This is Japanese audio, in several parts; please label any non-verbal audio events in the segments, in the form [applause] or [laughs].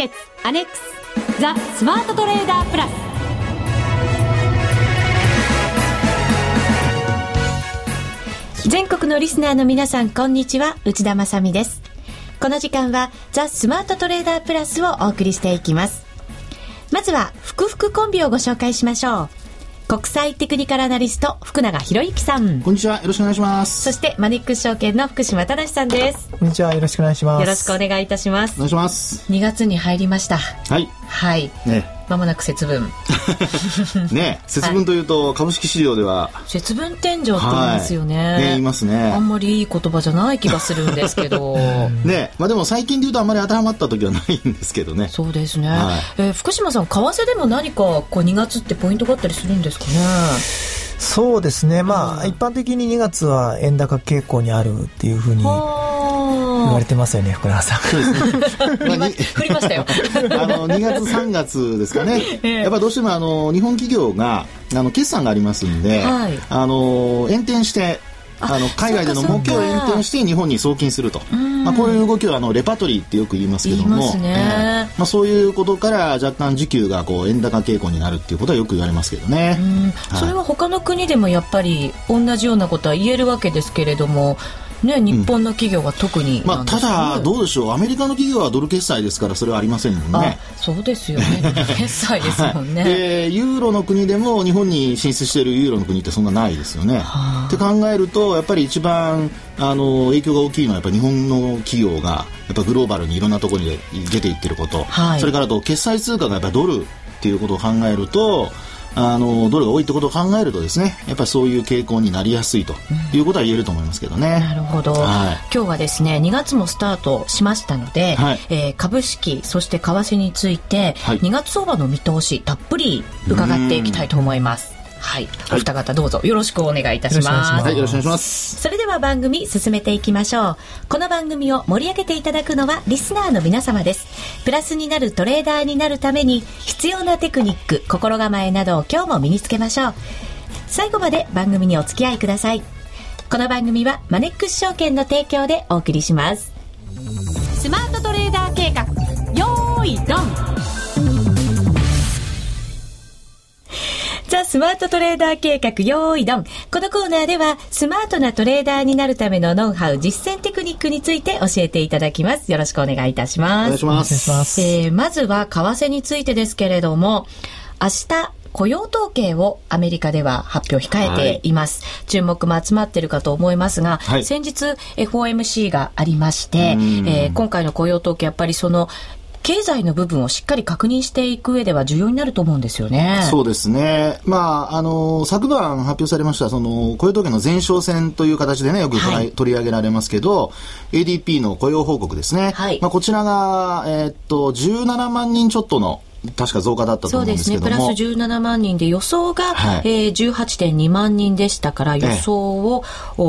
決アネックスザ・スマートトレーダープラス。全国のリスナーの皆さんこんにちは。内田まさです。この時間はザ・スマートトレーダープラスをお送りしていきます。まずは福福コンビをご紹介しましょう。国際テクニカルアナリスト福永博之さん。こんにちは。よろしくお願いします。そしてマネックス証券の福島正さんです。こんにちは。よろしくお願いします。よろしくお願いいたします。お願いします。2月に入りました。はい。はい。ねまもなく節分。[laughs] ね節分というと株式市場では、節分天井って言いますよね,、はい、ね言いますね。あんまりいい言葉じゃない気がするんですけど。[laughs] ねまあでも最近で言うとあんまり当てはまった時はないんですけどね。そうですね、はい、えー、福島さん為替でも何かこう2月ってポイントがあったりするんですかね？そうですね。まあ、うん、一般的に2月は円高傾向にあるっていうふうに言われてますよね福永さん。そうですね、まあ、振りましたよ。[laughs] あの2月3月ですかね、[laughs] えー、やっぱどうしてもあの日本企業があの決算がありますんで、はい、あの延転してあの海外での儲けを延転して日本に送金すると、まあ、こういう動きはあのレパトリーってよく言いますけども、ね。えー、まあ、そういうことから若干需給がこう円高傾向になるっていうことはよく言われますけどね、はい、それは他の国でもやっぱり同じようなことは言えるわけですけれどもね、日本の企業が特に、うん、まあ、ただ、どうでしょう、アメリカの企業はドル決済ですから、それはありませんもんね。そうですよね、決済ですもんね。[laughs] で、ユーロの国でも、日本に進出しているユーロの国ってそんなないですよね。って考えると、やっぱり一番あの影響が大きいのは、やっぱり日本の企業が、やっぱグローバルにいろんなところに出ていってること、はい、それからと決済通貨がやっぱドルっていうことを考えると、あのドルが多いってことを考えるとですねやっぱりそういう傾向になりやすいということは言えると思いますけどね。なるほど、はい、今日はですね2月もスタートしましたので、はい、えー、株式そして為替について、はい、2月相場の見通したっぷり伺っていきたいと思います。はい、お二方どうぞよろしくお願いいたします。はい、よろしくお願いします。それでは番組進めていきましょう。この番組を盛り上げていただくのはリスナーの皆様です。プラスになるトレーダーになるために必要なテクニック、心構えなどを今日も身につけましょう。最後まで番組にお付き合いください。この番組はマネックス証券の提供でお送りします。スマートトレーダー計画、よーいドンザ・スマートトレーダー計画、用意ドン。このコーナーでは、スマートなトレーダーになるためのノウハウ、実践テクニックについて教えていただきます。よろしくお願いいたします。お願いします。えー、まずは、為替についてですけれども、明日、雇用統計をアメリカでは発表控えています。はい、注目も集まっているかと思いますが、はい、先日 FOMC がありまして、えー、今回の雇用統計やっぱりその経済の部分をしっかり確認していく上では重要になると思うんですよね。そうですね。まあ、あの、昨晩発表されました、その、雇用統計の前哨戦という形でね、よく、はい、取り上げられますけど、ADP の雇用報告ですね。はい。まあ、こちらが、えー、っと、17万人ちょっとの確か増加だったと思うんですけどもそうですね、プラス17万人で、予想が、はい、えー、18.2万人でしたから、予想を、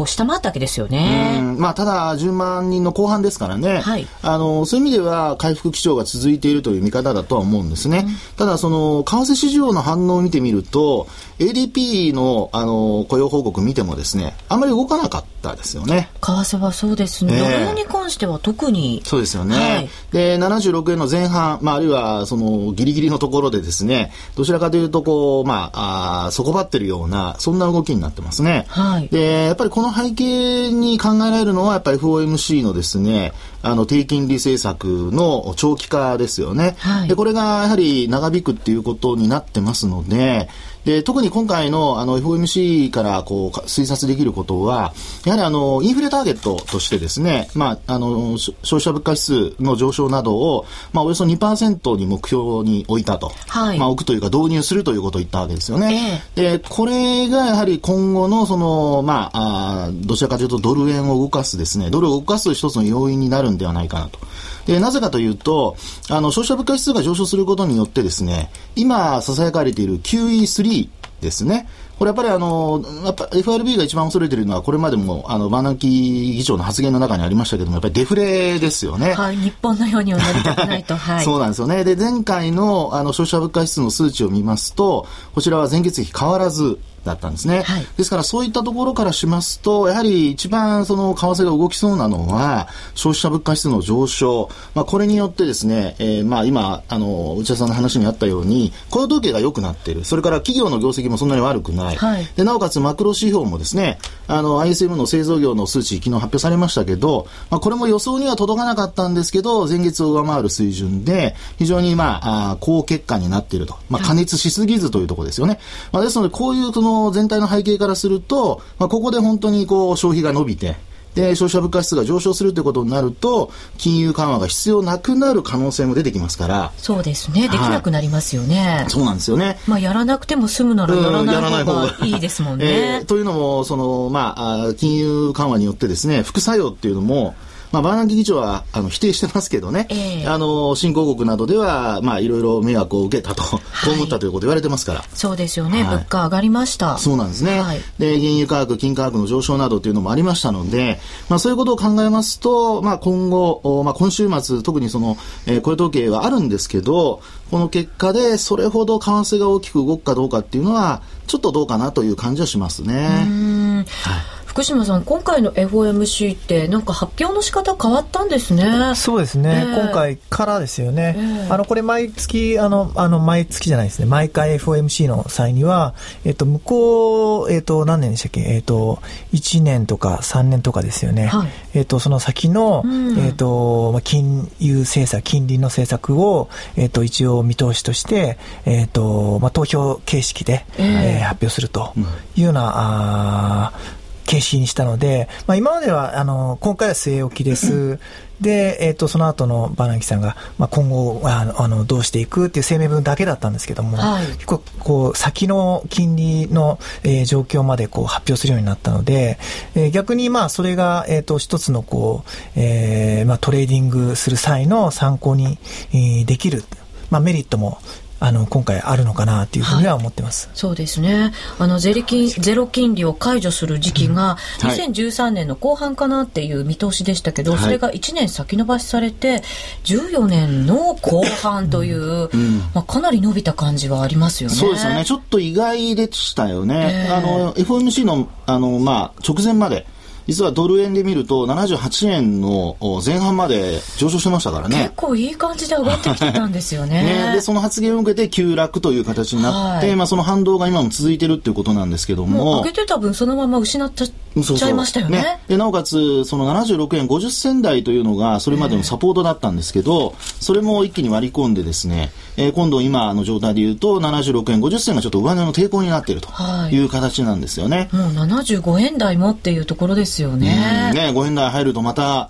下回ったわけですよね。まあ、ただ、10万人の後半ですからね、はい、あのそういう意味では回復基調が続いているという見方だとは思うんですね。うん、ただ、その、為替市場の反応を見てみると、ADP のあの雇用報告見てもですね、あんまり動かなかったですよね。為替はそうですね。ドルに関しては特に。そうですよね。はい、で、76円の前半、まあ、あるいは、その、ギリギリのところでですね、どちらかというと、こう、まあ、あ底張ってるような、そんな動きになってますね。はい。で、やっぱりこの背景に考えられるのは、やっぱり FOMC のですね、あの、低金利政策の長期化ですよね。はい。で、これがやはり長引くっていうことになってますので、で、特に今回のあの FOMC からこう推察できることは、やはりあの、インフレターゲットとしてですね、まあ、あの、消費者物価指数の上昇などを、まあ、およそ2%に目標に置いたと。はい。まあ、置くというか導入するということを言ったわけですよね。えー、で、これがやはり今後のその、まあ、あどちらかというとドル円を動かすですね、ドルを動かす一つの要因になるんではないかなと。で、なぜかというと、あの、消費者物価指数が上昇することによってですね、今、囁かれている QE3 ですね。これやっぱりあの、やっぱ FRB が一番恐れているのは、これまでも、あの、バーナンキー議長の発言の中にありましたけども、やっぱりデフレですよね。はい、日本のようにはなりたくないと。[laughs] はい。そうなんですよね。で、前回の、あの、消費者物価指数の数値を見ますと、こちらは前月比変わらず、だったんですね、はい、ですからそういったところからしますとやはり一番その為替が動きそうなのは消費者物価指数の上昇、まあ、これによってですね、えー、まあ今あの内田さんの話にあったように雇用統計が良くなっているそれから企業の業績もそんなに悪くない、はい、でなおかつマクロ指標もですねあの ISM の製造業の数値昨日発表されましたけど、まあ、これも予想には届かなかったんですけど前月を上回る水準で非常にまああ好結果になっていると、まあ、加熱しすぎずというところですよね、まあ、ですのでこういうその全体の背景からすると、まあ、ここで本当にこう消費が伸びて、で、消費者物価指数が上昇するということになると、金融緩和が必要なくなる可能性も出てきますから。そうですね。できなくなりますよね。はい、そうなんですよね。まあ、やらなくても済むならやらない方がいいですもんね。[laughs] えー、というのも、その、まあ、金融緩和によってですね、副作用っていうのも、まあ、バーナンキ議長はあの否定してますけどね、えー、あの新興国などでは、まあ、いろいろ迷惑を受けたと、はい、被ったということ言われてますから。そうですよね、はい、物価上がりました。そうなんですね。はい、で、原油価格、金価格の上昇などというのもありましたので、まあ、そういうことを考えますと、まあ、今後、まあ、今週末、特にその、えー、雇用統計はあるんですけど、この結果でそれほど為替が大きく動くかどうかっていうのは、ちょっとどうかなという感じはしますね。はい福島さん、今回の FOMC ってなんか発表の仕方変わったんですね。そうですね。えー、今回からですよね。えー、あの、これ毎月、あの、あの、毎月じゃないですね。毎回 FOMC の際には、えっと、向こう、えっと、何年でしたっけ？えっと、1年とか3年とかですよね。はい、えっと、その先の、うん、えっと、金融政策、金利の政策を、えっと、一応見通しとして、えっと、まあ、投票形式で、えー、えー、発表するというような、あ形式にしたので、まあ、今まではあの今回は据え置きです。で、えっ、ー、と、その後のバナンキさんが、まあ、今後ああの、どうしていくっていう声明文だけだったんですけども、はい、結構、こう、先の金利の、えー、状況までこう発表するようになったので、えー、逆にまあ、それが、えっ、ー、と、一つのこう、えー、まあ、トレーディングする際の参考に、えー、できる、まあ、メリットも、あの今回あるのかなというふうには思ってます、はい、そうですね。あのゼリ金ゼロ金利を解除する時期が2013年の後半かなっていう見通しでしたけど、はい、それが1年先延ばしされて14年の後半という、うん、まあ、かなり伸びた感じはありますよね。そうですよね。ちょっと意外でしたよね、えー、あの FOMC のあの、まあ、直前まで実はドル円で見ると78円の前半まで上昇してましたからね。結構いい感じで上がってきてたんですよね。[laughs] ねで、その発言を受けて急落という形になって、はい、まあその反動が今も続いてるっていうことなんですけども。も上げてた分そのまま失っちゃちゃいましたよね。ねで、なおかつ、その76円50銭台というのがそれまでのサポートだったんですけど、それも一気に割り込んでですね、えー、今度今の状態で言うと76円50銭がちょっと上値の抵抗になっているという形なんですよね。はい、もう75円台もっていうところですよね。ね、5円台入るとまた、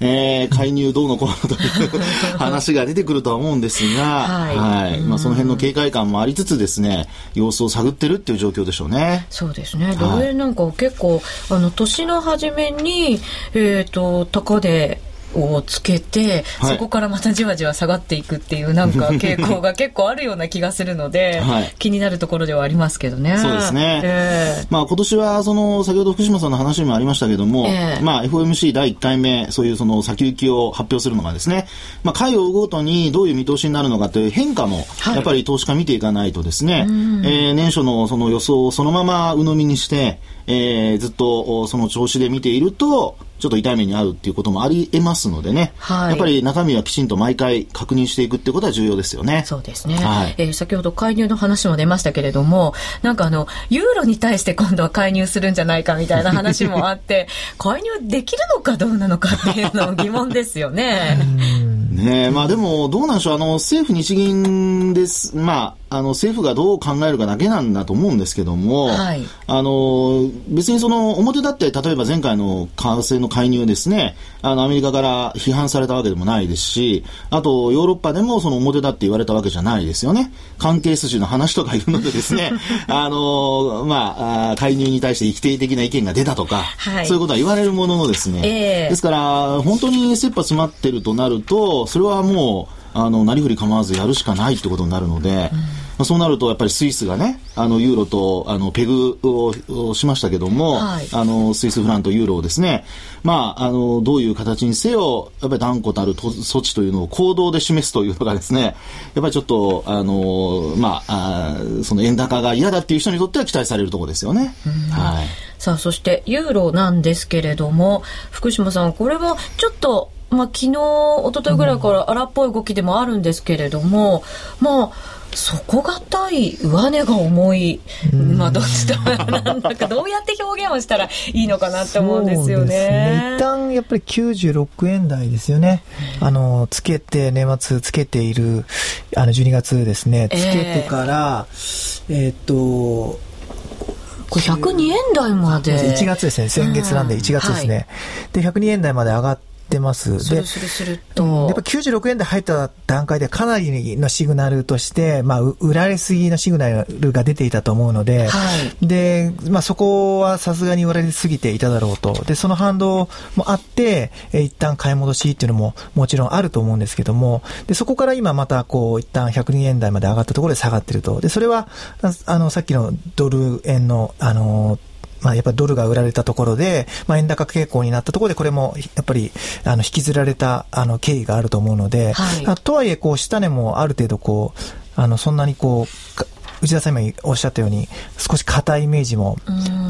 えー、介入どうのこうのという [laughs] 話が出てくるとは思うんですが、はい、はい。まあその辺の警戒感もありつつですね、様子を探ってるっていう状況でしょうね。そうですね。ドル円なんか結構、あの、年の初めに、えっ、ー、と、高で、をつけて、はい、そこからまたじわじわ下がっていくっていうなんか傾向が結構あるような気がするので、はい、気になるところではありますけどね。そうですね。えー、まあ今年はその先ほど福島さんの話にもありましたけども、えー、まあ FOMC 第1回目そういうその先行きを発表するのがですね、まあ回を追うごとにどういう見通しになるのかという変化もやっぱり投資家見ていかないとですね、はい、えー、年初のその予想をそのまま鵜呑みにして、えー、ずっとその調子で見ているとちょっと痛い目に遭うっていうこともあり得ますのでね、はい、やっぱり中身はきちんと毎回確認していくっていうことは重要ですよね。そうですね。はい、えー、先ほど介入の話も出ましたけれども、なんかあの、ユーロに対して今度は介入するんじゃないかみたいな話もあって、[laughs] 介入できるのかどうなのかっていうの疑問ですよね。ねまあでも、どうなんでしょう、あの、政府日銀です、まあ、あの、政府がどう考えるかだけなんだと思うんですけども、はい、あの、別にその、表だって、例えば前回の為替の介入ですね、あの、アメリカから批判されたわけでもないですし、あと、ヨーロッパでもその表だって言われたわけじゃないですよね。関係筋の話とかいうのでですね、[laughs] あの、まあ、介入に対して否定的な意見が出たとか、はい、そういうことは言われるもののですね、えー、ですから、本当に切羽詰まってるとなると、それはもう、あの、なりふり構わずやるしかないってことになるので、うんあ、そうなるとやっぱりスイスがね、あのユーロとあのペグをしましたけども、はい、あのスイスフランとユーロをですね、まああのどういう形にせよやっぱり断固たる措置というのを行動で示すというのがですね、やっぱりちょっとあのまああその円高が嫌だっていう人にとっては期待されるところですよね。はい。さあそしてユーロなんですけれども福島さんこれもちょっとまあ、昨日、一昨日ぐらいから荒っぽい動きでもあるんですけれども、まあ、底堅い上値が重い、まあどっちだなんだかどうやって表現をしたらいいのかなって思うんですよね。ね一旦やっぱり96円台ですよね。あのつけて年末つけているあの12月ですねつけてから、えー、っとこれ102円台まで。1月ですね。先月なんで1月ですね。はい、で、102円台まで上がって、ってます。で、やっぱ96円で入った段階でかなりのシグナルとして、まあ、売られすぎのシグナルが出ていたと思うので、はい、で、まあ、そこはさすがに売られすぎていただろうと。で、その反動もあって、え一旦買い戻しっていうのももちろんあると思うんですけども、で、そこから今またこう、一旦102円台まで上がったところで下がってると。で、それは、あの、さっきのドル円の、あの、まあ、やっぱりドルが売られたところで、まあ、円高傾向になったところで、これもやっぱりあの引きずられたあの経緯があると思うので、はい、とはいえ、こう、下値もある程度、こう、あの、そんなにこう、内田さん今おっしゃったように少し硬いイメージも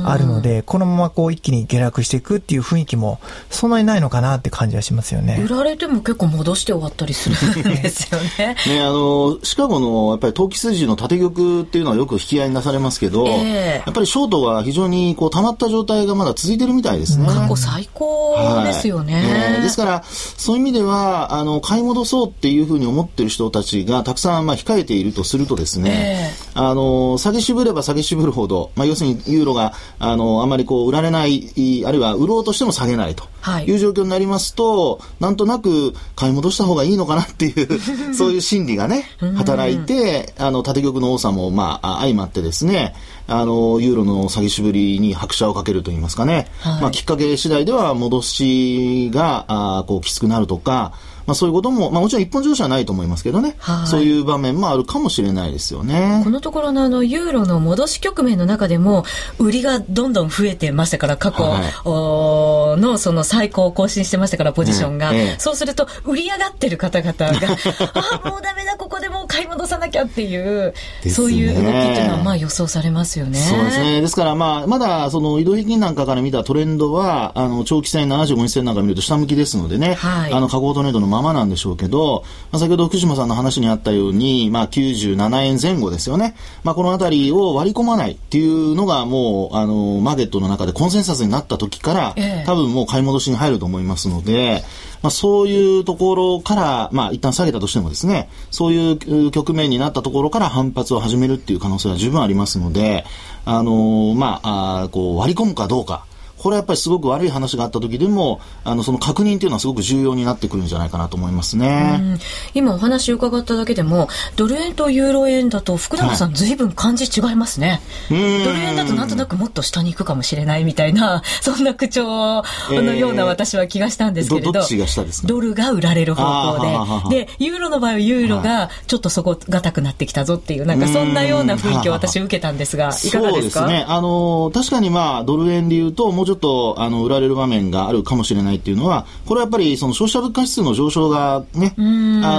あるのでこのままこう一気に下落していくっていう雰囲気もそんなにないのかなって感じはしますよね。売られても結構戻して終わったりするんですよね。[laughs] ねあのシカゴのやっぱり投機筋の縦玉っていうのはよく引き合いになされますけど、えー、やっぱりショートが非常にこう溜まった状態がまだ続いてるみたいですね。過去最高ですよね、はい。えー、ですからそういう意味ではあの買い戻そうっていうふうに思ってる人たちがたくさんまあ控えているとするとですね、えー、あの下げ渋れば下げ渋るほど、まあ、要するにユーロがあのあまりこう売られない、あるいは売ろうとしても下げないとい。う状況になりますと、はい、なんとなく買い戻した方がいいのかなっていう [laughs] そういう心理がね、働いて、あの、縦玉の多さも、まあ、相まってですね、あの、ユーロの下げ渋りに拍車をかけるといいますかね、はい、まあ、きっかけ次第では戻しが、あこう、きつくなるとか、まあ、そういうことも、まあ、もちろん一本上昇はないと思いますけどね、はい、そういう場面もあるかもしれないですよね。このところのあのユーロの戻し局面の中でも売りがどんどん増えてましたから過去、はい、のその最高を更新してましたからポジションが、ええ、そうすると売り上がってる方々が [laughs] あもうダメだここでもう買い戻さなきゃっていう、ね、そういう動きっていうのはまあ予想されますよね。そうですね。ですから、まあ、まだその移動平均なんかから見たトレンドはあの長期戦75日線なんか見ると下向きですのでね、はい、あの下降トレンドのままなんでしょうけど、まあ、先ほど福島さんの話にあったように、まあ、97円前後ですよね。まあ、このあたりを割り込まないっていうのがもう、あの、マーケットの中でコンセンサスになった時から、ええ、多分もう買い戻しに入ると思いますので、まあ、そういうところから、まあ、一旦下げたとしてもですね、そういう局面になったところから反発を始めるっていう可能性は十分ありますので、あのまあ、あこう割り込むかどうか。これはやっぱりすごく悪い話があった時でも、あの、その確認っていうのはすごく重要になってくるんじゃないかなと思いますね。今お話伺っただけでも、ドル円とユーロ円だと、福永さん、はい、随分感じ違いますね。ドル円だとなんとなくもっと下に行くかもしれないみたいな、[laughs] そんな口調のような私は気がしたんですけれど、えー、ドルが売られる方向で、で、ユーロの場合はユーロがちょっとそこがたくなってきたぞっていう、なんかそんなような雰囲気を私受けたんですが、いかがですか？そうですね。あの、確かにまあ、ドル円で言うと、もうちょっと、あの、売られる場面があるかもしれないっていうのは、これはやっぱり、その消費者物価指数の上昇がね、あ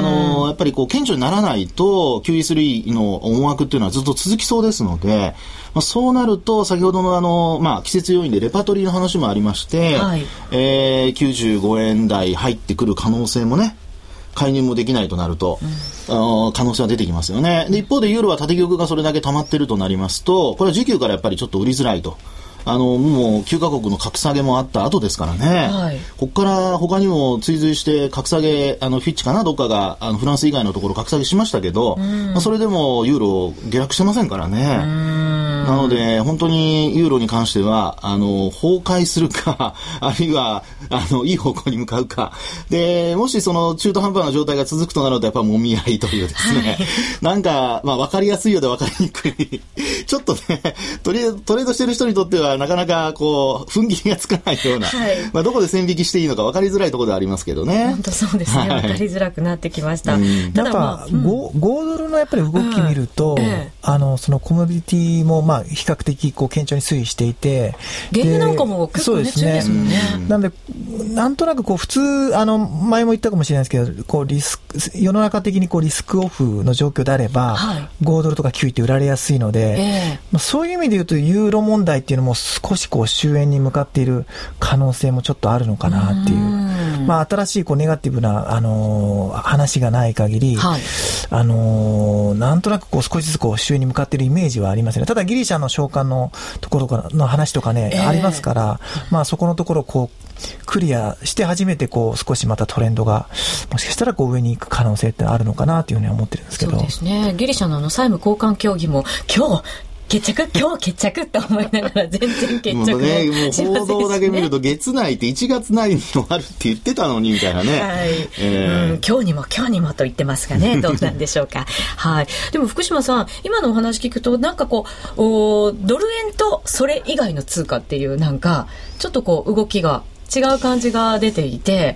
の、やっぱりこう、顕著にならないと、QE3 の思惑っていうのはずっと続きそうですので、まあ、そうなると、先ほどのあの、まあ、季節要因でレパートリーの話もありまして、はい、えー、95円台入ってくる可能性もね、介入もできないとなると、うん、可能性は出てきますよね。で、一方でユーロは縦玉がそれだけ溜まってるとなりますと、これは需給からやっぱりちょっと売りづらいと。あの、もう9カ国の格下げもあった後ですからね。はい、ここから他にも追随して格下げ、あの、フィッチかな、どっかが、あの、フランス以外のところ格下げしましたけど、まあ、それでもユーロ下落してませんからね。なので、本当にユーロに関しては、あの、崩壊するか、[laughs] あるいは、あの、いい方向に向かうか。で、もしその中途半端な状態が続くとなると、やっぱもみ合いというですね、はい、なんか、まあ、わかりやすいようでわかりにくい。[laughs] ちょっとね、トレトレードしてる人にとっては、なかなか、こう、踏ん切りがつかないような、はい、まあ、どこで線引きしていいのか分かりづらいところではありますけどね。本当そうですね。分かりづらくなってきました。うん、ただ、まあ、うん、5ドルのやっぱり動き見ると、うん。ええ、あの、そのコモディティも、まあ、比較的、こう、堅調に推移していて、原油なんかも結構熱いですもんね。なん。で、なん。となく、こう、普通、あの、前も言ったかもしれないですけど、こう、リスク、世の中的に、こう、リスクオフの状況であれば、はい、5ドルとか9位って売られやすいので、え。まあ、そういう意味で言うと、ユーロ問題っていうのも少し、こう、終焉に向かっている可能性もちょっとあるのかなっていう。まあ、新しいこうネガティブな、あのー、話がない限り、はい、あのー、なんとなくこう少しずつこう周囲に向かっているイメージはありますね。ただギリシャの召喚のところからの話とかね、えー、ありますから、まあそこのところこう、クリアして初めてこう少しまたトレンドがもしかしたらこう上に行く可能性ってあるのかなというふうには思ってるんですけど。そうですね。ギリシャのあの債務交換協議も今日決着今日決着って思いながら全然決着もね、もう報道だけ見ると月内って1月内に終わるって言ってたのにみたいなね。はい。えー、うん、今日にも今日にもと言ってますがね、[laughs] どうなんでしょうか。はい。でも福島さん、今のお話聞くと、なんかこう、おドル円とそれ以外の通貨っていうなんか、ちょっとこう動きが違う感じが出ていて、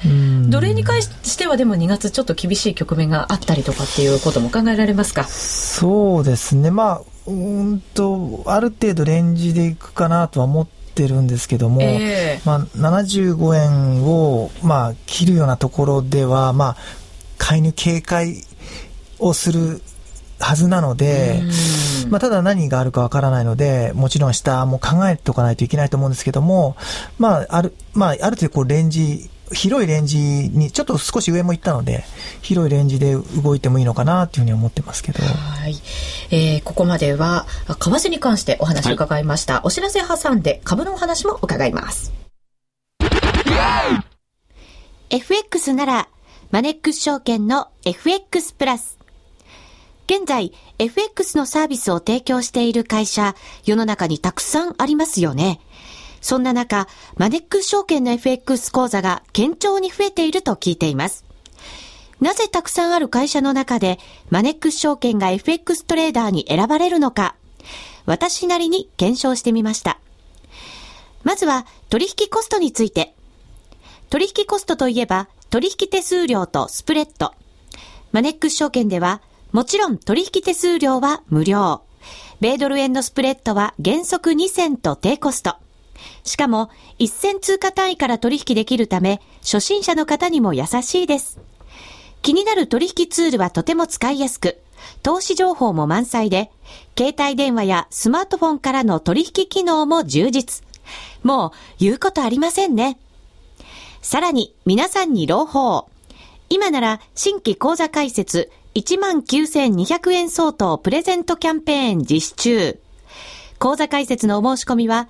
奴隷に関してはでも2月ちょっと厳しい局面があったりとかっていうことも考えられますか？そうですね。まあ、うんと、ある程度レンジでいくかなとは思ってるんですけども、えー、まあ、75円を、まあ、切るようなところでは、まあ、介入警戒をするはずなので、まあ、ただ何があるかわからないので、もちろん下も考えておかないといけないと思うんですけども、まあ、ある、まあ、ある程度こうレンジ、広いレンジに、ちょっと少し上も行ったので、広いレンジで動いてもいいのかなというふうに思ってますけど。はい。えー、ここまでは、為替に関してお話を伺いました。はい、お知らせ挟んで株のお話も伺います。FX なら、マネックス証券の FX プラス。現在、FX のサービスを提供している会社、世の中にたくさんありますよね。そんな中、マネックス証券の FX 講座が堅調に増えていると聞いています。なぜたくさんある会社の中で、マネックス証券が FX トレーダーに選ばれるのか、私なりに検証してみました。まずは、取引コストについて。取引コストといえば、取引手数料とスプレッド。マネックス証券では、もちろん取引手数料は無料。米ドル円のスプレッドは原則2銭と低コスト。しかも、1銭通貨単位から取引できるため、初心者の方にも優しいです。気になる取引ツールはとても使いやすく、投資情報も満載で、携帯電話やスマートフォンからの取引機能も充実。もう言うことありませんね。さらに皆さんに朗報。今なら新規講座開設19,200円相当プレゼントキャンペーン実施中。講座開設のお申し込みは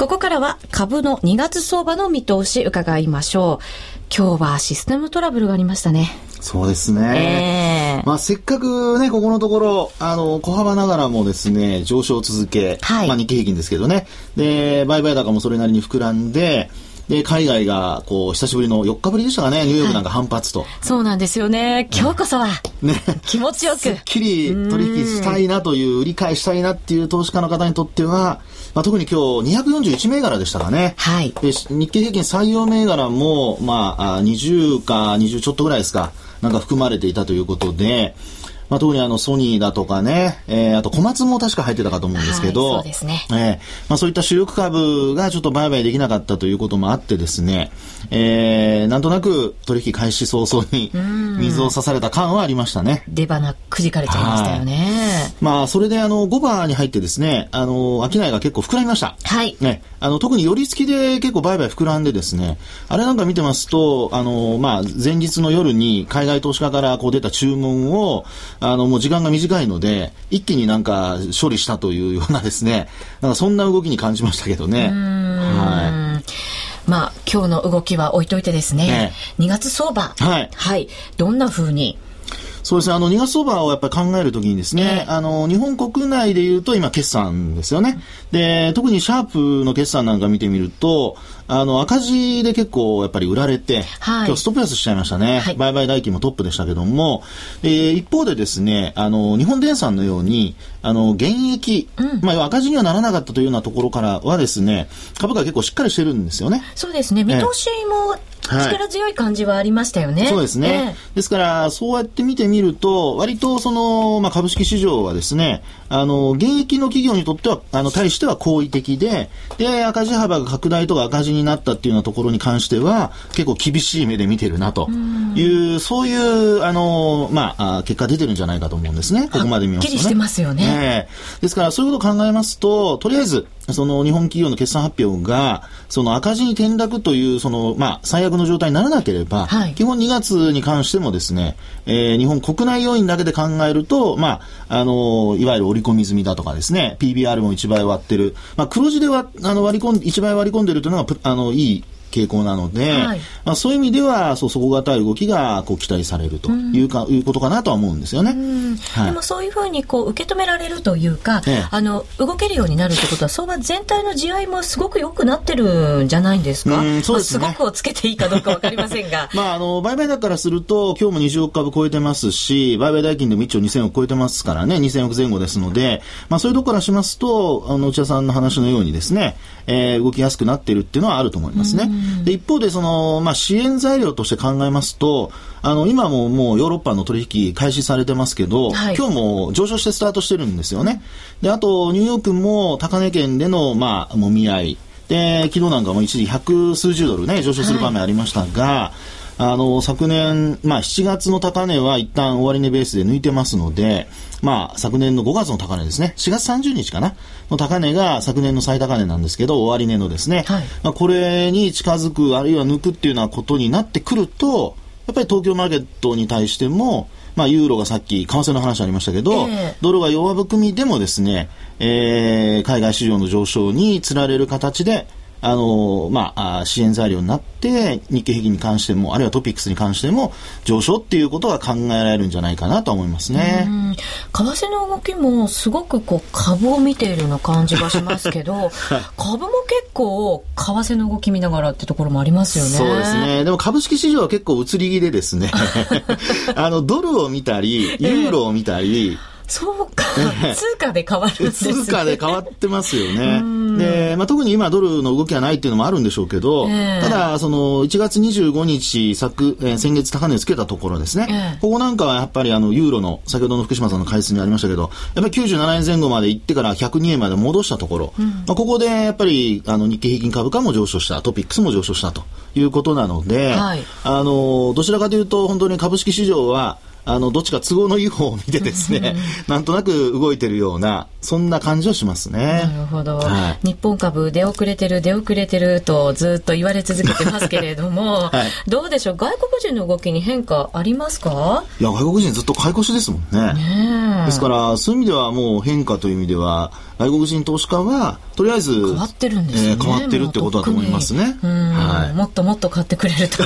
ここからは株の2月相場の見通し伺いましょう。今日はシステムトラブルがありましたね。そうですね。えー、まあ、せっかくね、ここのところ、あの、小幅ながらもですね、上昇を続け、はい、まあ、日経平均ですけどね。で、売買高もそれなりに膨らんで、で、海外が、こう、久しぶりの4日ぶりでしたかね、ニューヨークなんか反発と。はい、そうなんですよね。今日こそは、ね、気持ちよく。すっきり取引したいなという、売り買いしたいなっていう投資家の方にとっては、まあ、特に今日241銘柄でしたかね。はい。で、日経平均採用銘柄も、まあ、20か20ちょっとぐらいですか、なんか含まれていたということで、まあ、特にあのソニーだとかね、えー、あと小松も確か入ってたかと思うんですけど、はい、そうですね。えー、まあ、そういった主力株がちょっと売買できなかったということもあってですね、えー、なんとなく取引開始早々に水を差された感はありましたね。出花くじかれちゃいましたよね。まあ、それであの、5番に入ってですね、あの、商いが結構膨らみました。はい。ね、あの、特に寄り付きで結構売買膨らんでですね、あれなんか見てますと、あの、まあ、前日の夜に海外投資家からこう出た注文を、あの、もう時間が短いので、一気になんか処理したというようなですね、[laughs] なんかそんな動きに感じましたけどね。はい。まあ、今日の動きは置いといてですね、ね2月相場。はい。はい。どんな風にそうですね。あの、2月相場をやっぱり考えるときにですね、あの、日本国内で言うと今決算ですよね。で、特にシャープの決算なんか見てみると、あの、赤字で結構やっぱり売られて、はい、今日ストップ安しちゃいましたね。はい、売買代金もトップでしたけども、え一方でですね、あの、日本電産のように、あの、現役、うん、まあ、赤字にはならなかったというようなところからはですね、株価結構しっかりしてるんですよね。そうですね。見通しも力強い感じはありましたよね。はい、そうですね、えー、ですから、そうやって見てみると、割とその、まあ、株式市場はですね、あの、現役の企業にとっては、あの、対しては好意的で、で、赤字幅が拡大とか赤字になったっていうようなところに関しては、結構厳しい目で見てるなという、うそういう、あの、まあ、結果出てるんじゃないかと思うんですね。ここまで見ますとね。してますよね。えー、ですから、そういうことを考えますと、とりあえず、その日本企業の決算発表が、その赤字に転落という、その、まあ、最悪の状態にならなければ、はい、基本2月に関してもですね、えー、日本国内要因だけで考えると、まあ、あの、いわゆる織り込み済みだとかですね、PBR も1倍割ってる、まあ、黒字では、あの、割り込ん、1倍割り込んでるというのが、あの、いい傾向なので、はい、まあ、そういう意味ではそう底堅い動きがこう期待されるというか、うん、いうことかなとは思うんですよね。はい、でもそういうふうにこう受け止められるというか、ええ、あの動けるようになるってことは相場全体の地合いもすごく良くなってるんじゃないんですか？うんそうですね、まあ、すごくをつけていいかどうかわかりませんが。[laughs] まああの売買高からすると今日も20億株超えてますし、売買代金でも1兆2000億超えてますからね、2000億前後ですので、まあそういうところからしますと、あの内田さんの話のようにですね、えー、動きやすくなっているっていうのはあると思いますね。で一方でその、まあ、支援材料として考えますと、あの、今ももうヨーロッパの取引開始されてますけど、はい、今日も上昇してスタートしてるんですよね。で、あと、ニューヨークも高値圏での、まあ、もみ合い。で、昨日なんかも一時百数十ドルね、上昇する場面ありましたが、はいあの、昨年、まあ、7月の高値は一旦終値ベースで抜いてますので、まあ、昨年の5月の高値ですね、4月30日かな、の高値が昨年の最高値なんですけど、終値のですね、はい、まあ、これに近づく、あるいは抜くっていうようなことになってくると、やっぱり東京マーケットに対しても、まあ、ユーロがさっき、為替の話ありましたけど、えー、ドルが弱含みでもですね、えー、海外市場の上昇につられる形で、あの、まあ、支援材料になって、日経平均に関しても、あるいはトピックスに関しても、上昇っていうことが考えられるんじゃないかなと思いますね。為替の動きも、すごくこう、株を見ているような感じがしますけど、はい、株も結構、為替の動き見ながらってところもありますよね。そうですね。でも株式市場は結構移り気でですね、[laughs] あの、ドルを見たり、ユーロを見たり、えーそうか、通貨で変わるんですね。通貨で変わってますよね。で、まあ、特に今ドルの動きがないっていうのもあるんでしょうけど、えー、ただ、その、1月25日、昨、えー、先月高値をつけたところですね。えー、ここなんかはやっぱりあの、ユーロの、先ほどの福島さんの解説にありましたけど、やっぱり97円前後まで行ってから102円まで戻したところ、うん、まあ、ここでやっぱり、あの、日経平均株価も上昇した、トピックスも上昇したということなので、はい、あの、どちらかというと、本当に株式市場は、あの、どっちか都合のいい方を見てですね、[laughs] なんとなく動いてるような、そんな感じはしますね。なるほど。はい、日本株出遅れてる、出遅れてるとずっと言われ続けてますけれども、[laughs] はい、どうでしょう？外国人の動きに変化ありますか？いや、外国人ずっと買い越しですもんね。ねですから、そういう意味ではもう変化という意味では、外国人投資家は、とりあえず、変わってるんですね、えー、変わってるってことだと思いますね。はい、もっともっと買ってくれると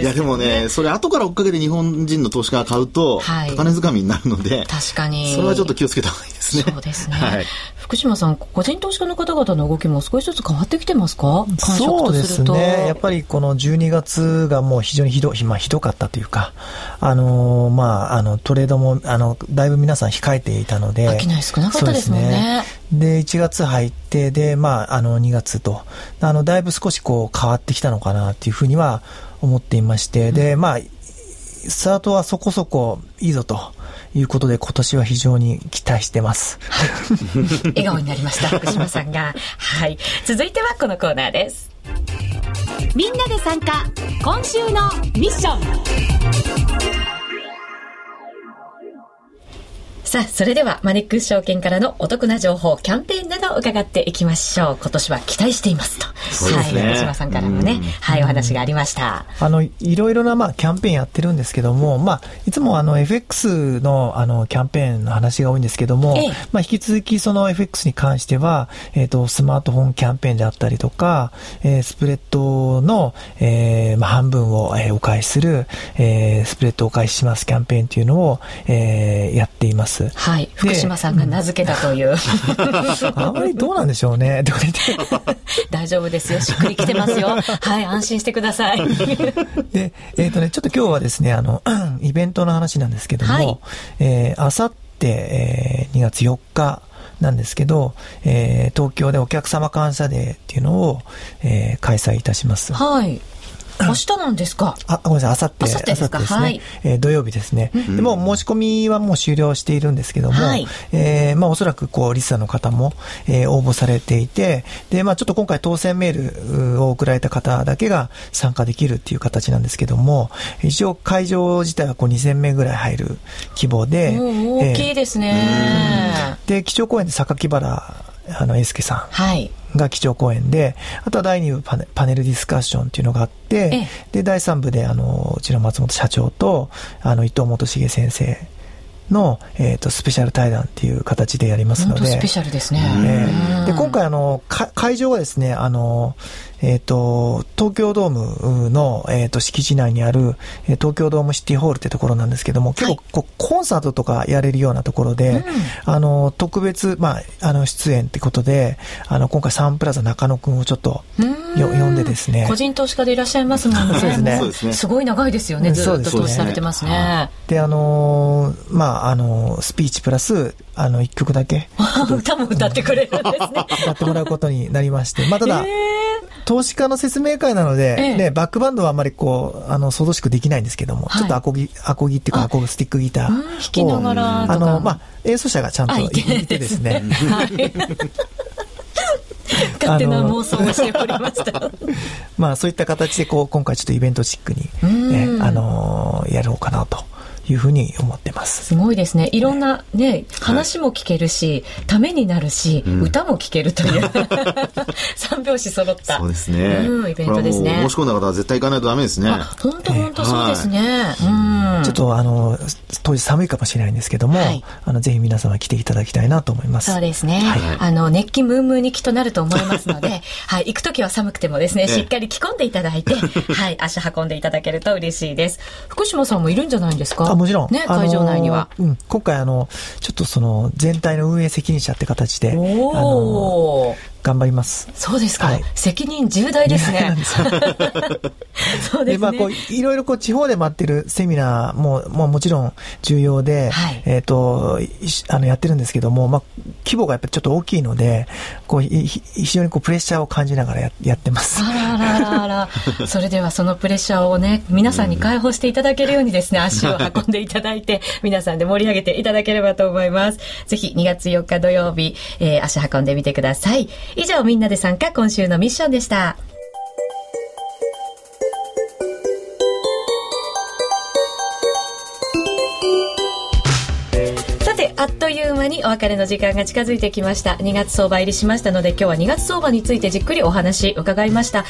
いや、でもね、それ後から追っかけて日本本人の投資家が買うと、高値掴みになるので、確かに。それはちょっと気をつけた方がいいですね。そうですね。はい、福島さん、個人投資家の方々の動きも少しずつ変わってきてますか？そうですね。やっぱりこの12月がもう非常にひど,、まあ、ひどかったというか、あのー、まあ、あの、トレードも、あの、だいぶ皆さん控えていたので。商い少なかったですもんね。で、1月入って、で、まあ、あの、2月と、あの、だいぶ少しこう変わってきたのかなっていうふうには思っていまして、で、まあ、スタートはそこそこいいぞということで、今年は非常に期待してます。はい。笑顔になりました、福島さんが。はい。続いてはこのコーナーです。みんなで参加、今週のミッション。さあ、それではマネックス証券からのお得な情報、キャンペーンなど伺っていきましょう。今年は期待していますと。すね、はい、山島さんからもね、はい、お話がありました。あの、いろいろな、まあ、キャンペーンやってるんですけども、まあ、いつもあの、FX の、あの、キャンペーンの話が多いんですけども、ええ、まあ、引き続きその FX に関しては、えっ、ー、と、スマートフォンキャンペーンであったりとか、えー、スプレッドの、えー、まあ、半分を、えー、お返しする、えー、スプレッドをお返ししますキャンペーンというのを、えー、やっています。。はい。福島さんが名付けたという。[laughs] あまりどうなんでしょうね。[laughs] 大丈夫ですよ。しっくりきてますよ。はい、安心してください。[laughs] で、えっ、ー、とね、ちょっと今日はですね、あの、[clears throat] イベントの話なんですけども、はい、えー、あさって、えー、2月4日、なんですけど、えー、東京でお客様感謝デーっていうのを、えー、開催いたします。はい。明日なんですか？あ、ごめんなさい、あさって。あさってですか？すね、はい。えー、土曜日ですね。でも申し込みはもう終了しているんですけども、はい、えー、まあおそらくこうリスナーの方も、えー、応募されていて、で、まあちょっと今回当選メールを送られた方だけが参加できるっていう形なんですけども、一応会場自体はこう2000名ぐらい入る規模で、大きいですね、えー、で、基調講演で榊原あの、エスケさん。はい。が基調講演で、あとは第2部パネパネルディスカッションっていうのがあって、で、第3部で、あの、うちの松本社長と、あの、伊藤元重先生の、えっ、ー、と、スペシャル対談っていう形でやりますので。スペシャルですね。えー、で、今回、あの、会場はですね、あの、えっ、ー、と、東京ドームの、えっ、ー、と、敷地内にある、えー、東京ドームシティホールってところなんですけども、結構、こう、コンサートとかやれるようなところで、うん、あの、特別、まあ、あの、出演ってことで、あの、今回サンプラザ中野くんをちょっと、よ、呼んでですね。個人投資家でいらっしゃいますもんね。そうですね。すごい長いですよね。ずっと投資されてますね。で、あのまあ、あの、スピーチプラス、あの、一曲だけ。[laughs] 歌も歌ってくれるんですね。歌ってもらうことになりまして。まあ、ただ、投資家の説明会なので、ね、バックバンドはあんまりこう、あの、想像しくできないんですけども、ちょっとアコギ、アコギっていうか、アコギスティックギターを。弾きながらあの、まあ、演奏者がちゃんといてですね。[laughs] [laughs] 勝手な妄想をしておりました。[laughs] まあ、そういった形で、こう、今回ちょっとイベントチックに、ね、あのー、やろうかなと。いうふうに思ってます。すごいですね。いろんなね、話も聞けるし、ためになるし、歌も聞けるという [laughs] 三拍子揃った。そうですね。うん、イベントですね。申し込んだ方は絶対行かないとダメですね。本当本当そうですね。うん。ちょっとあの、当時寒いかもしれないんですけども、あの、ぜひ皆様来ていただきたいなと思います。そうですね。あの、熱気ムームーにきとなると思いますので、[laughs] はい、行くときは寒くてもですね、しっかり着込んでいただいて、[laughs] はい、足運んでいただけると嬉しいです。福島さんもいるんじゃないんですか？あ、もちろん。ね、会場内には。うん、今回あの、ちょっとその、全体の運営責任者って形で、あの、頑張ります。そうですか。はい、責任重大ですね。[laughs] そうですね。まあ、こう、いろいろこう、地方で待ってるセミナーも、ももちろん重要で、はい、えっ、ー、と、あの、やってるんですけども、まあ、規模がやっぱりちょっと大きいので、こう、非常にこう、プレッシャーを感じながらややってます。あらららら [laughs] それではそのプレッシャーをね、皆さんに解放していただけるようにですね、足を運んでいただいて、皆さんで盛り上げていただければと思います。ぜひ2月4日土曜日、えー、足運んでみてください。以上、みんなで参加、今週のミッションでした。さて、あっという間にお別れの時間が近づいてきました。2月相場入りしましたので、今日は2月相場についてじっくりお話伺いました。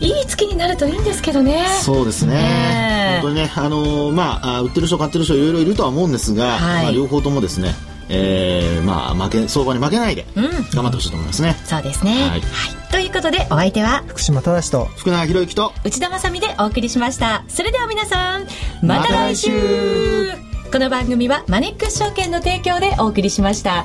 いい月になるといいんですけどね。そうですね。ね本当にね、あのー、まあ、売ってる人買ってる人いろいろいるとは思うんですが、はい、まあ、両方ともですね、えー、まあ、負け、相場に負けないで、頑張ってほしいと思いますね。そうですね。はい。はい、ということで、お相手は、福島正と、福永博之と、内田まさみでお送りしました。それでは皆さん、また来週ま、この番組はマネックス証券の提供でお送りしました。